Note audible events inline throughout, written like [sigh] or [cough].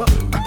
Uptown,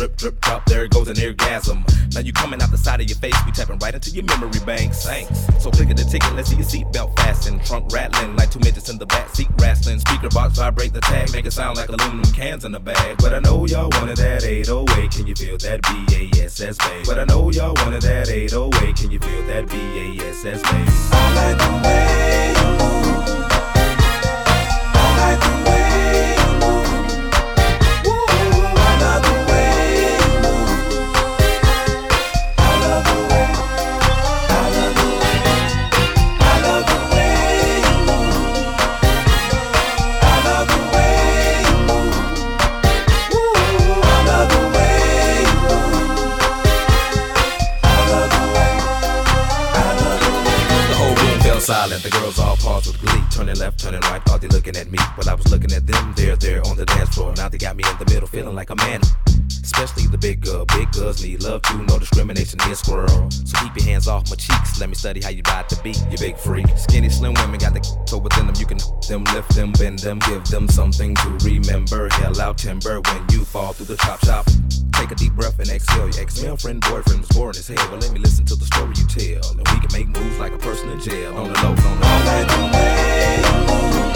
drip, drip, drop. There goes an orgasm. Now you coming out the side of your face. We tapping right into your memory bank. Thanks. So click at the ticket. Let's see your seatbelt fasten. Trunk rattling like two midgets in the back seat wrestling. Speaker box vibrate the tag. Make it sound like aluminum cans in a bag. But I know y'all wanted that 808. Can you feel that BASS bass? But I know y'all wanted that 808. Can you feel that BASS bass? I like the way especially the big girl. Big girls need love too, no discrimination in squirrel. So keep your hands off my cheeks, let me study how you ride to beat, you big freak. Skinny, slim women got the so within them, you can them, lift them, bend them, give them something to remember. Hell out timber when you fall through the chop shop. Take a deep breath and exhale. Your ex girlfriend, boyfriend was boring as hell. Well, let me listen to the story you tell, and we can make moves like a person in jail. On the low, on the low.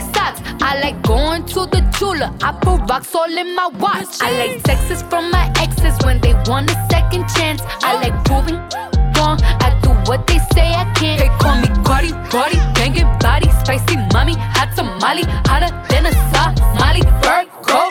Like socks. I like going to the Tula. I put rocks all in my watch. I like texts from my exes when they want a second chance. I like proving wrong. I do what they say I can't. They call me Cardi, Cardi, banging body, spicy mommy, hot tamale, hotter than a Somali. Bird, go,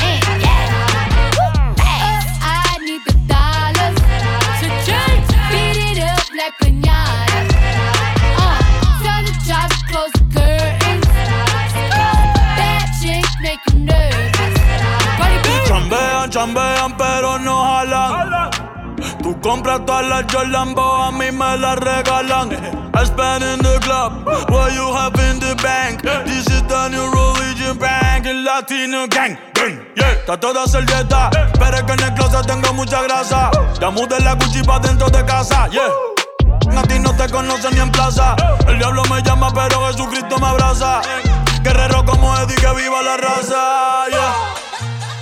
Chambean, pero no jalan. Tú compras todas las Jordan, a mí me las regalan. I spend in the club, what you have in the bank. This is the new religion bank, el latino gang. gang, Yeah, está toda servieta, pero es que en el closet tengo mucha grasa. Ya mudé la Gucci pa' dentro de casa, yeah. A ti no te conocen ni en plaza. El diablo me llama, pero Jesucristo me abraza. Guerrero como Eddie, que viva la raza. Yeah.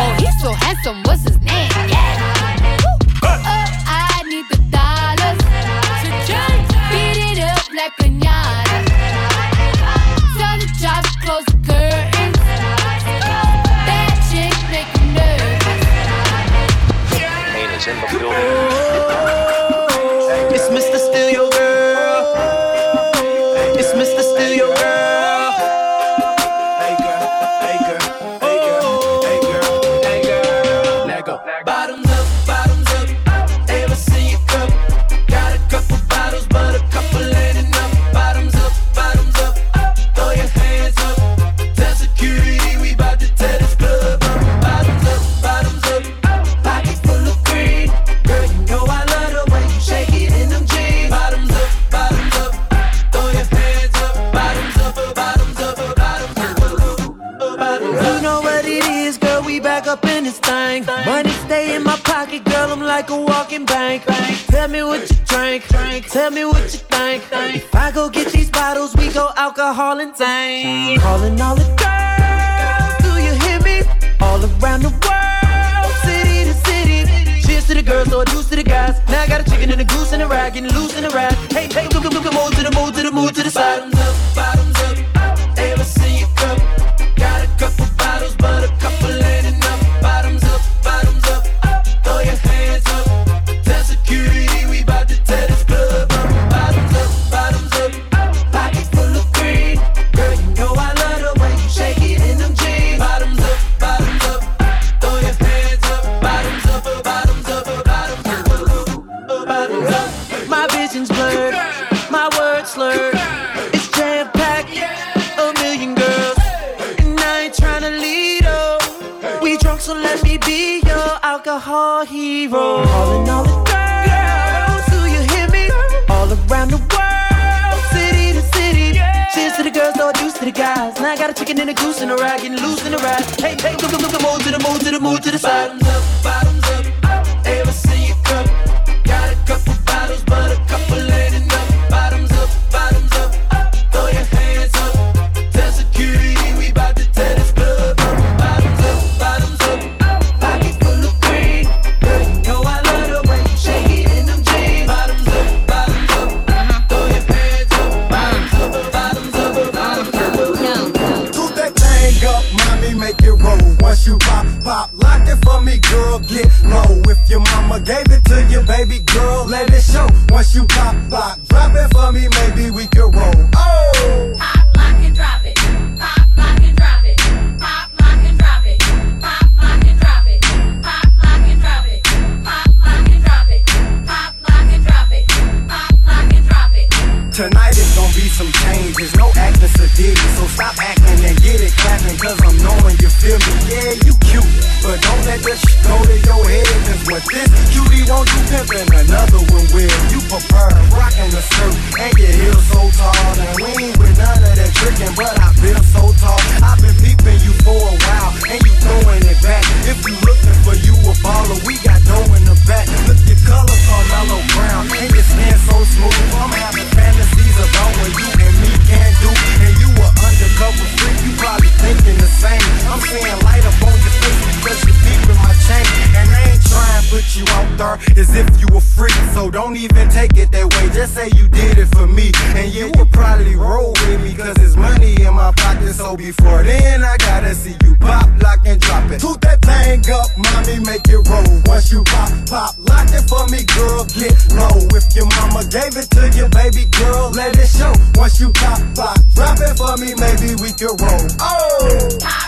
Oh, he's so handsome. What's his Calling all the girls, do you hear me? All around the world, city to city. Cheers to the girls, or juice to the guys. Now I got a chicken and a goose and a rag, getting loose in a rag. Chicken and a goose and a rag, getting loose in the rag. Hey, hey, come, come, come, move to the move to the move to the side. And you probably roll with me because there's money in my pocket. So before then, I gotta see you pop, lock, and drop it. Toot that thing up, mommy, make it roll. Once you pop, pop, lock it for me, girl, get low. If your mama gave it to you, baby girl, let it show. Once you pop, pop, drop it for me, maybe we can roll. Oh!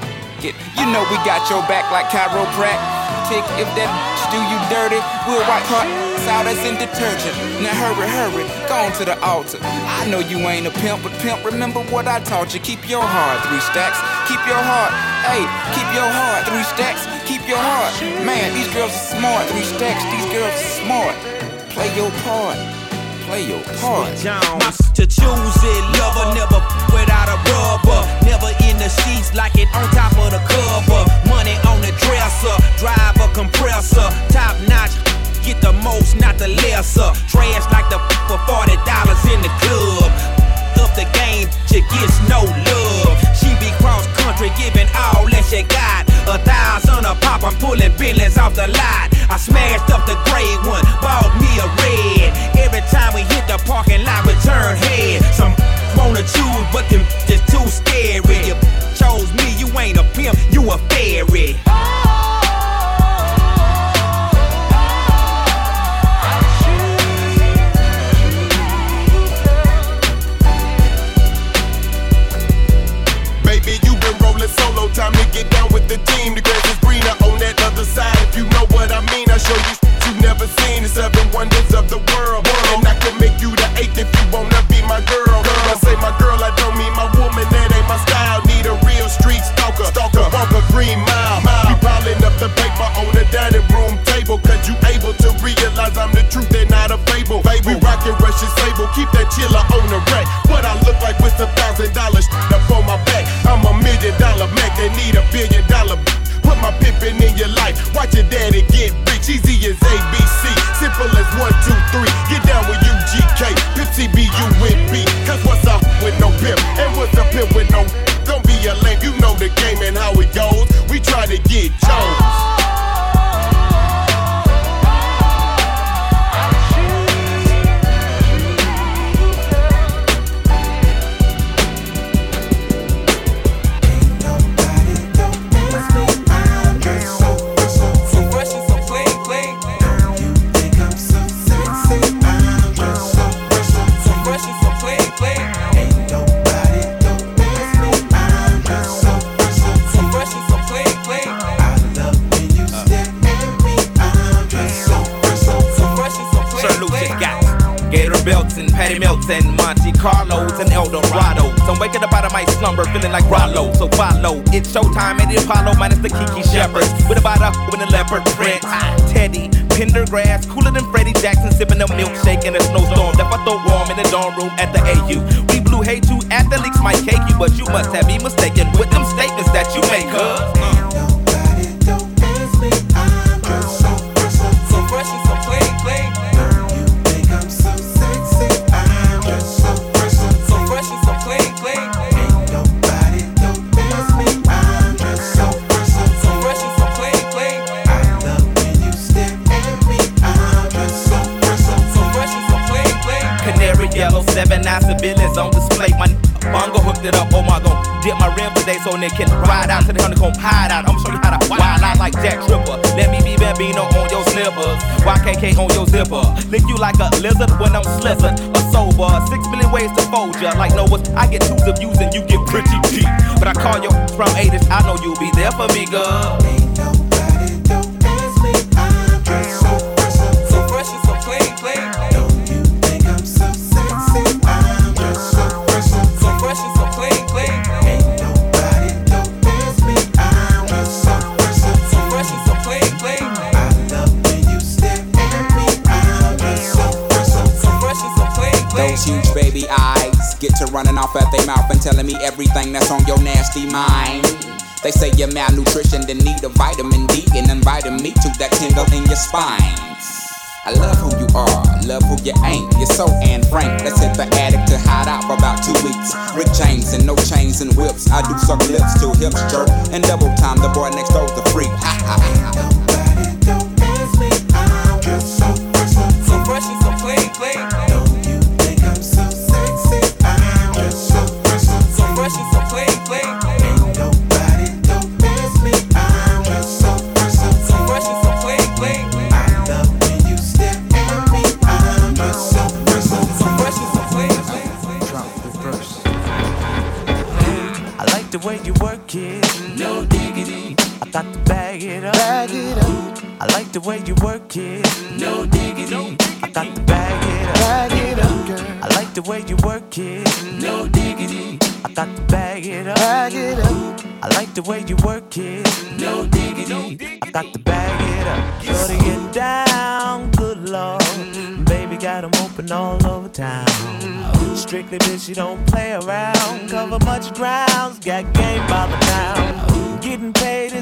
You know we got your back like chiropractic. If that do you dirty, we'll wipe her out as in detergent. Now hurry, hurry, go on to the altar. I know you ain't a pimp, but pimp, remember what I taught you. Keep your heart, three stacks. Keep your heart, hey, keep your heart, three stacks. Keep your heart. Man, these girls are smart, three stacks. These girls are smart. Play your part. Play your part. My to choose it, lover, never without a rubber. Never in the sheets like it on top of the cover. Money on the dresser, drive a compressor, top notch. Get the most, not the lesser. Trash like the f- for forty dollars in the club. Up the game, she gets no love. She be cross country, giving all that she got. A thousand a pop, I'm pulling billions off the lot. I smashed up the gray one, bought me a red. Every time we hit the parking lot, we turn head. Some wanna choose, but them just too scary. You chose me, you ain't a pimp, you a fairy. Solo. Time to get down with the team. The grass is greener on that other side. If you know what I mean, I show you you never seen the seven wonders of the world. And I can make you the eighth if you wanna be my girl. I say my girl, I don't mean my woman. That ain't my style. Need a real street stalker. Stalker, walk a green mile. We piling up the paper on the dining room table. Cause you able to realize I'm the truth and not a fable. Baby, rockin' Russian sable. Keep that chiller on the rack. What I look like with a thousand dollars I'm dollar Mac. They need a billion dollar. Put my pimpin' in your life. Watch your daddy get rich. Easy as ABC. Simple as one, two, three. Get down with UGK. Pimp CBU with B. Cause what's up with no pimp? And what's a pimp with no? Don't be a lame. You know the game and how it goes. We try to get Those huge baby eyes get to running off at their mouth and telling me everything that's on your nasty mind. They say you're malnutrition, then need a vitamin D and inviting me to that tingle in your spine. I love who you are, love who you ain't. You're so and frank. Let's hit the attic to hide out for about two weeks. Rick James and no chains and whips. I do suck lips till hips jerk. And double time, the boy next door's a freak. Ha ha ha. Got to bag it up. Bag it up. I like the way you work it. No diggity. I got to bag it up. Bag it up, girl. I like the way you work it. No diggity. I got to bag it up. Bag it up. I like the way you work it. No diggity. I got to bag it up. Shorty get down, good lord. Baby got 'em open all over town. Strictly bitch, you don't play around. Cover much grounds, got game by the pound. Getting paid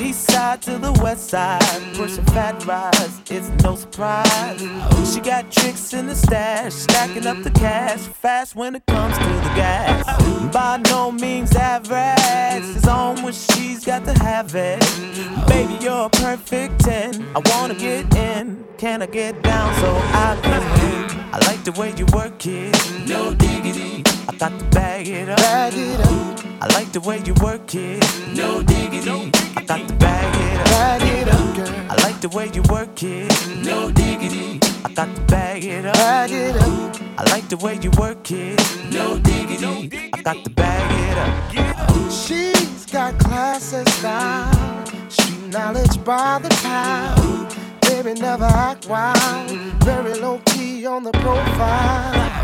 East side to the west side, pushing fat rides, it's no surprise. She got tricks in the stash, stacking up the cash, fast when it comes to the gas. By no means average, it's on when she's got to have it. Baby, you're a perfect 10. I wanna get in, can I get down so I can? I like the way you work it, no diggity. I got to bag it up. Bag it up. I like the way you work it. No diggity. I got to bag it up. Bag it up, girl. I like the way you work it. No diggity. I got to bag it up. Bag it up. I like the way you work it. No diggity. I got to bag it up. She's got class and style. Street knowledge by the pound. Baby never act wild. Very low key on the profile.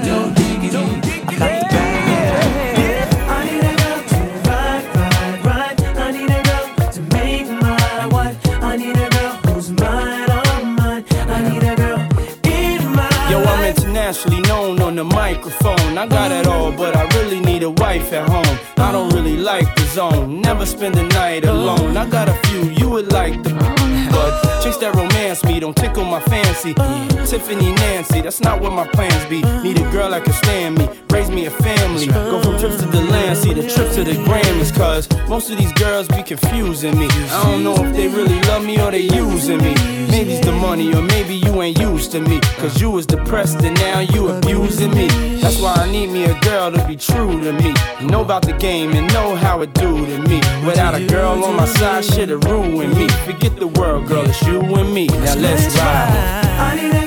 I got it all, but I really need a wife at home. I don't really like the zone. Never spend the night alone. I got a few you would like the chicks that romance me don't tickle my fancy. Tiffany Nancy, that's not what my plans be. Need a girl that can stand me, raise me a family. Go from trips to the land, see the trips to the Grammys. Cause most of these girls be confusing me. I don't know if they really love me or they using me. Maybe it's the money, or maybe you ain't used to me. Cause you was depressed and now you abusing me. That's why I need me a girl to be true to me. Know about the game and know how it do to me. Without a girl on my side, shit'll ruin me. Forget the world, girl, it's you and me. Now let's ride.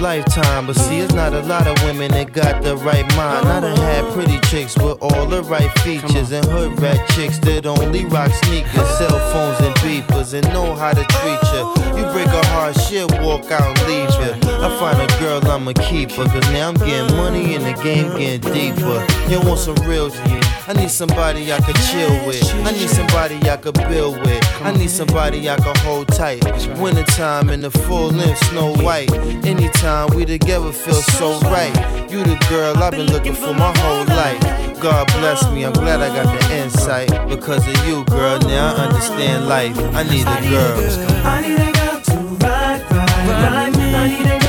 Lifetime, but see, it's not a lot of women that got the right mind. I done had pretty chicks with all the right features, and hood rat chicks that only rock sneakers, cell phones, and beepers, and know how to treat you. You break a heart, she'll walk out and leave you. I find a girl, I'ma keep her, cause now I'm getting money and the game getting deeper. You want some real shit? I need somebody I could chill with. I need somebody I could build with. I need somebody I could hold tight. Wintertime in the full length, snow white. Anytime we together feel so right. You the girl I've been looking for my whole life. God bless me, I'm glad I got the insight. Because of you, girl, now I understand life. I need a girl. I need a girl to ride, ride, ride. I need a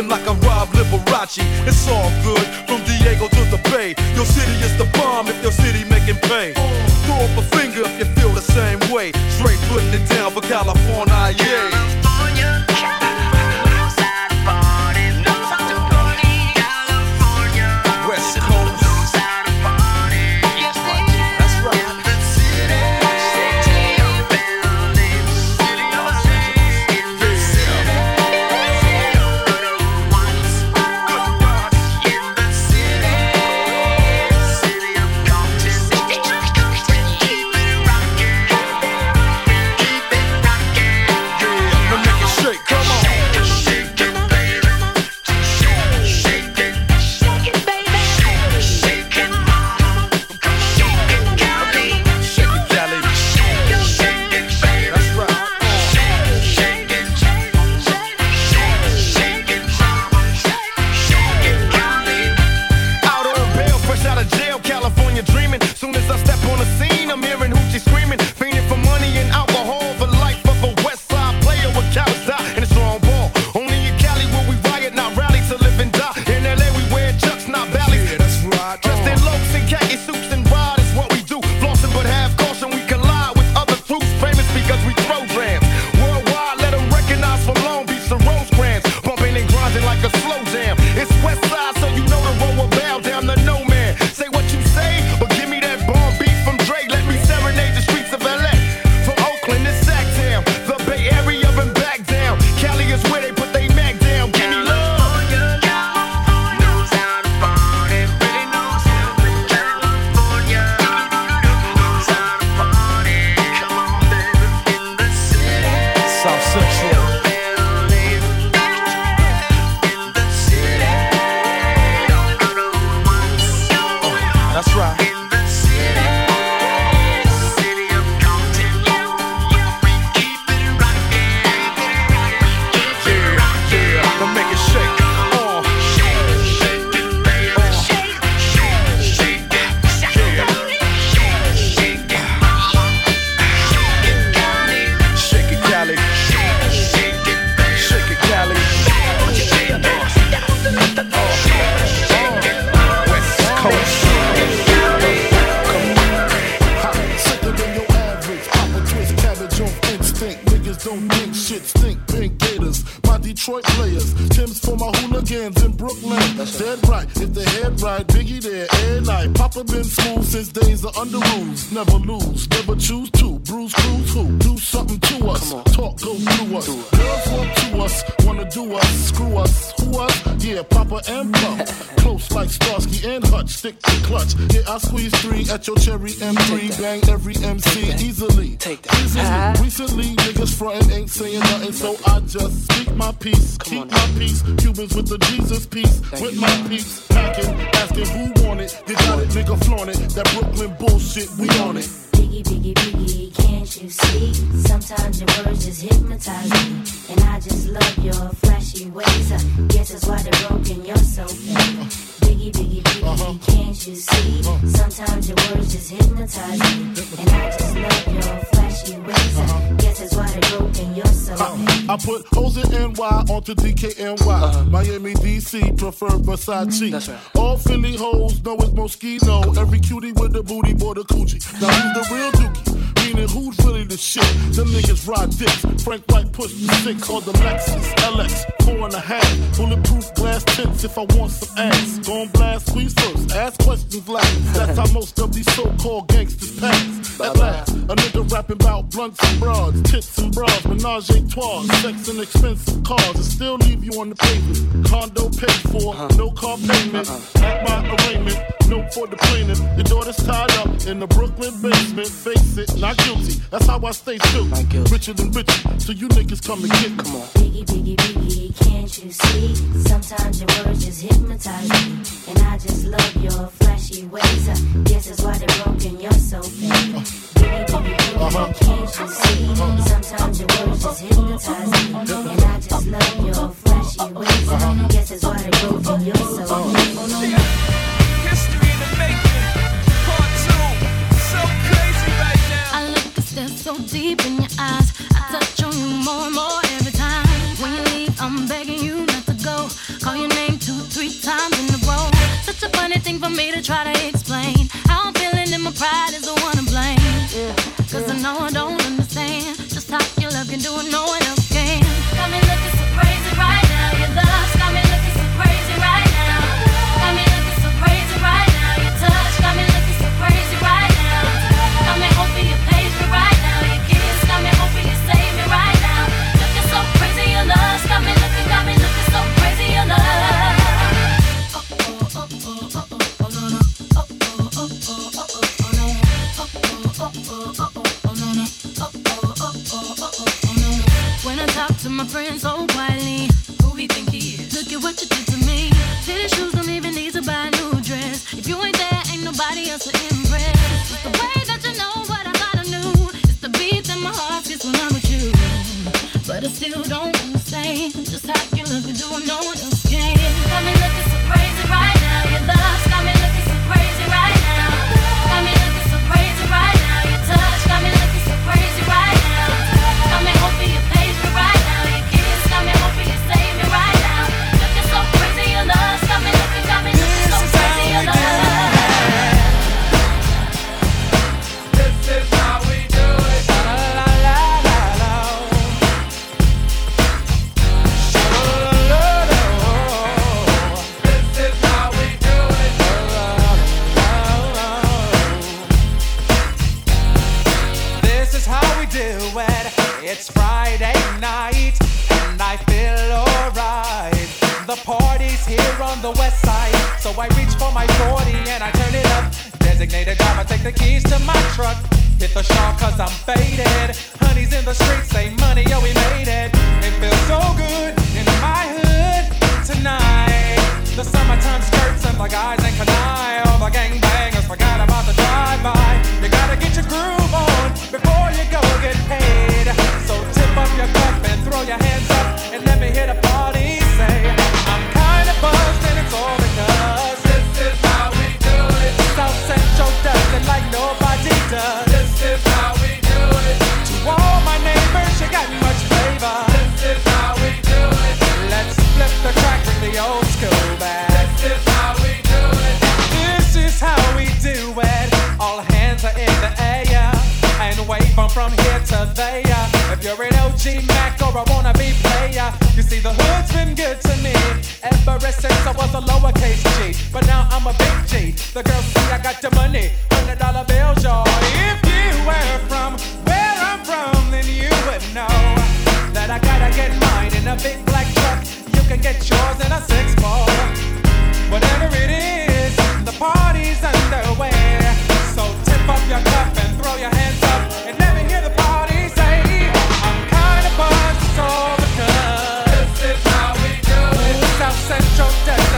looking like I'm Rob Liberace. It's all good from Diego to the Bay. Your city is the bomb if your city making pay. Throw up a finger if you feel the same way. Straight putting it down for California, yeah. Prefer Versace. Mm-hmm. All Philly hoes know it's Moschino. Every cutie with the booty, boy, the coochie. Now who's the real dookie? Meaning who's really the shit? Them niggas ride dicks. Frank White push the six or the Lexus LX. Four and a half. Bulletproof glass tints if I want some ass. Gon' blast squeeze first. Ask questions last. That's how most of these so-called gangsters pass. At last, a nigga rapping about blunts and broads, tits and bras, menage a trois, sex and expensive cars, and still leave you on the pavement. Condo paid for, uh-huh. no car payment. Uh-uh. At my arraignment, no for the plaintiff. Your daughter's tied up in the Brooklyn basement. Face it, not guilty. That's how I stay still. Richer than richer, so you niggas come and get. Come on. Biggie, biggie, biggie, can't you see? Sometimes your words just hypnotize me. And I just love your flashy ways. I guess that's why they're broken, you're so fake. Biggie, biggie, biggie, can't you see? Sometimes your words just hypnotize me. And I just love your flashy ways. I guess that's why they're broken, you're so fake. History in the making. Part two. So crazy right now. I look a step so deep in your eyes. I touch on you more and more every time. When you leave, I'm begging you not to go. Call your name two, three times in a row. Such a funny thing for me to try to explain how I'm feeling and my pride is the one to blame. Cause I know I don't understand just how your love can do it, no to my friends so quietly, who he think he is? Look at what you did to me. Fitted shoes don't even need to buy a new dress. If you ain't there, ain't nobody else to impress. The way that you know what I thought I knew. It's the beat that my heart gets when I'm with you. But I still don't understand just how you look do what no one else you're an OG Mac or a wannabe player, you see the hood's been good to me ever since I was a lowercase G. But now I'm a big G. The girls see I got the money, hundred dollar bills, y'all. If you were from where I'm from, then you would know that I gotta get mine in a big black truck. You can get yours in a six ball. Whatever it is, the party's underway. So tip up your cup and throw your hands up South Central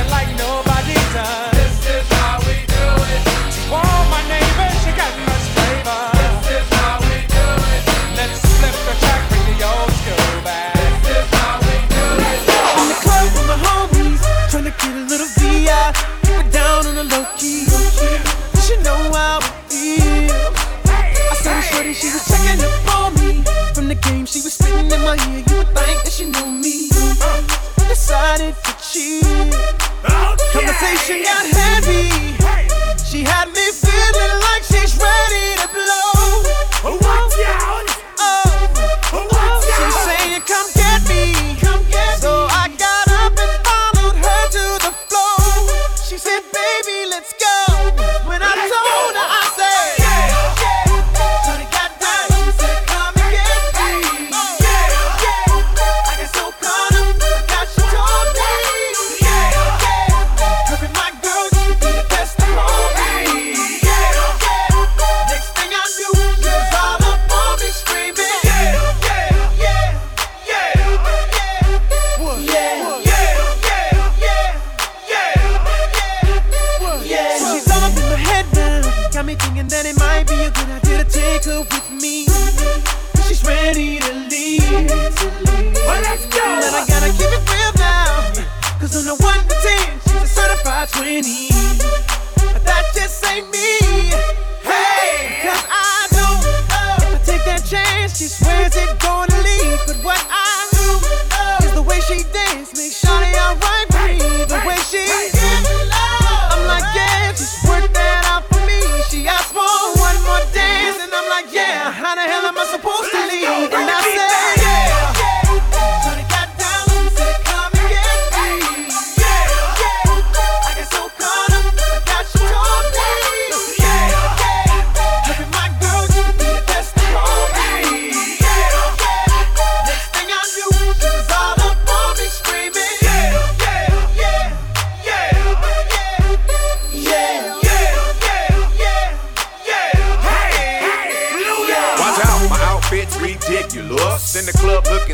thinking that it might be a good idea to take her with me. She's ready to leave. Well, let's go. And I gotta keep it real now. Cause on the 1 to 10, she's a certified 20. But that just ain't me. Hey! Cause I don't know. If I take that chance, she swears it's gonna leave. But what I do is the way she dance makes Shawty alright. The way she supposed to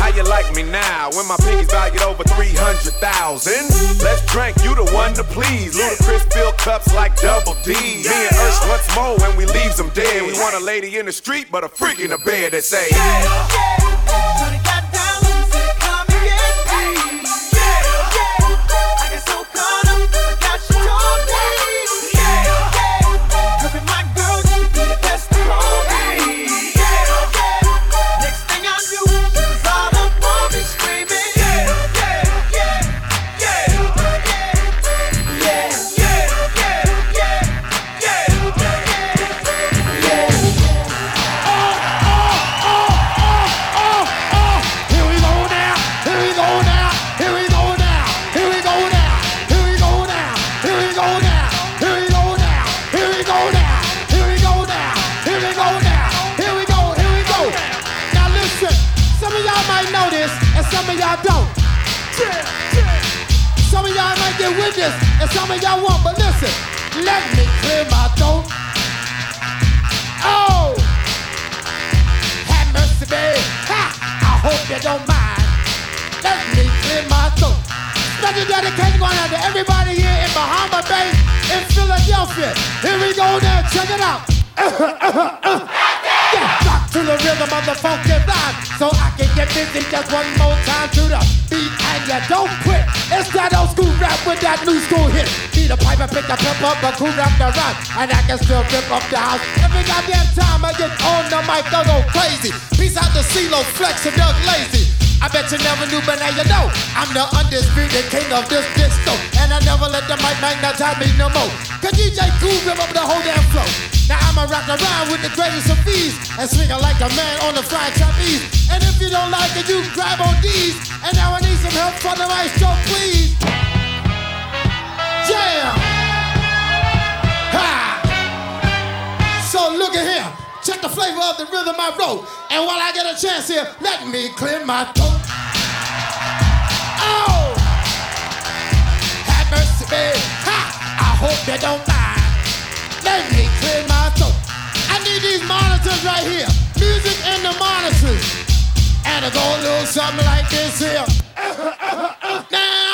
How you like me now when my pinkies valued over 300,000? Let's drink, you the one to please. Ludacris fill cups like double D. Me and Ursh once more when we leaves them dead. We want a lady in the street, but a freak in the bed that say, yeah. folk. And while I get a chance here, let me clear my throat. Oh! Have mercy, baby. Ha! I hope they don't mind. Let me clear my throat. I need these monitors right here. Music in the monitors. And it's go a little something like this here. [laughs] now,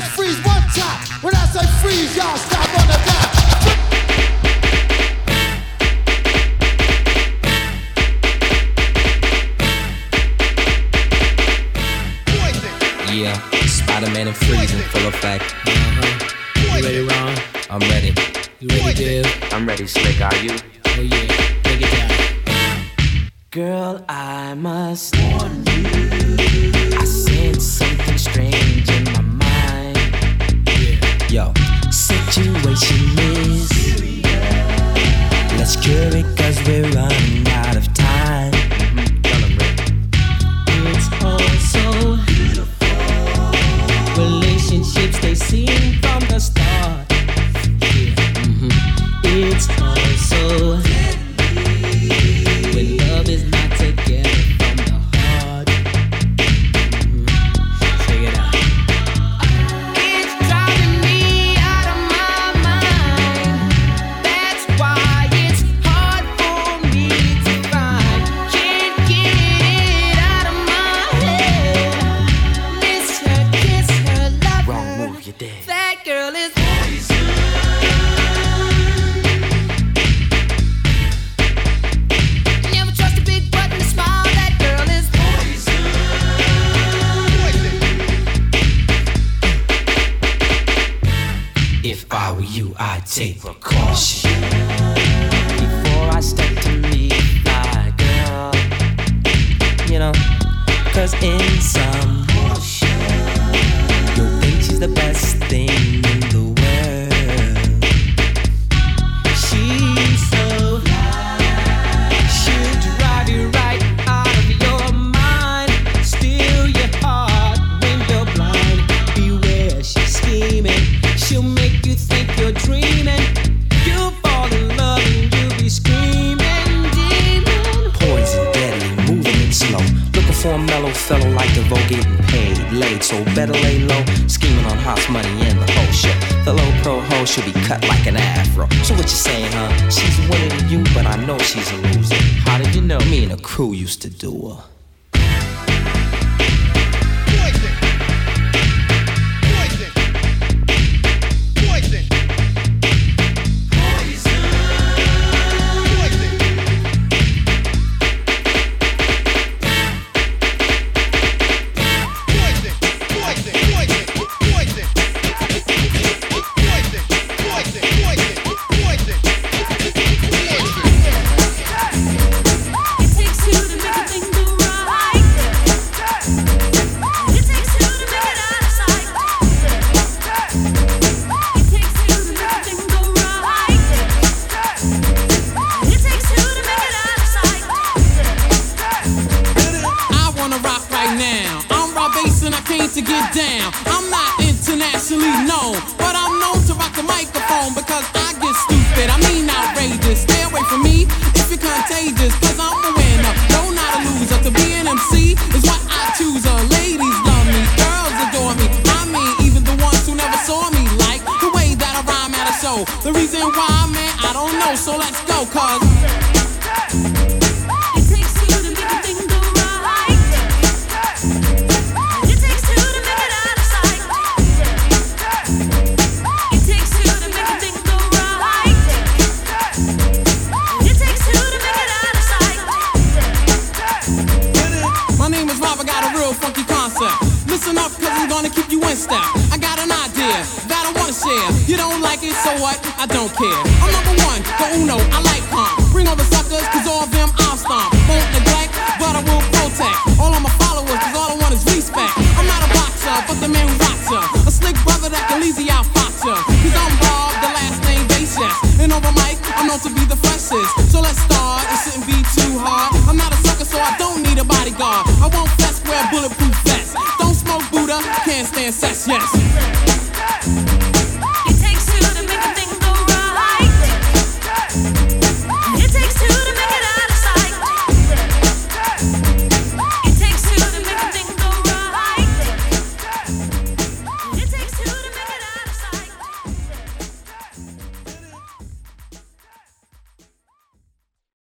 freeze one time. When I say freeze, y'all stop on the dime. Yeah, Spider-Man and freezing, full effect. Uh-huh. You ready, Ron? I'm ready. You ready, Div? I'm ready, Slick. Are you? Oh yeah, Take it down. Girl, I must warn you.